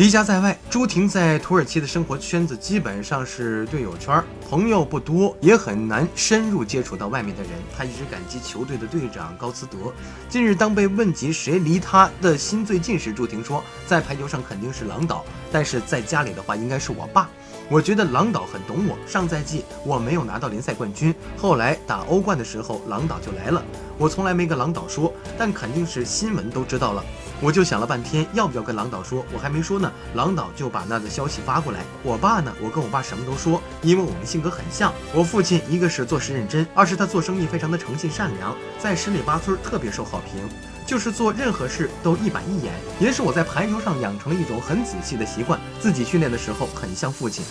离家在外，朱婷在土耳其的生活圈子基本上是队友圈，朋友不多，也很难深入接触到外面的人。她一直感激球队的队长高斯德。近日，当被问及谁离她的心最近时，朱婷说，在排球上肯定是郎导，但是在家里的话，应该是我爸。我觉得郎导很懂我。上赛季我没有拿到联赛冠军，后来打欧冠的时候，郎导就来了。我从来没跟郎导说，但肯定是新闻都知道了。我就想了半天，要不要跟郎导说？我还没说呢，郎导就把那个消息发过来。我爸呢？我跟我爸什么都说，因为我们性格很像。我父亲一个是做事认真，二是他做生意非常的诚信善良，在十里八村特别受好评，就是做任何事都一板一眼。也是我在排球上养成了一种很仔细的习惯，自己训练的时候很像父亲。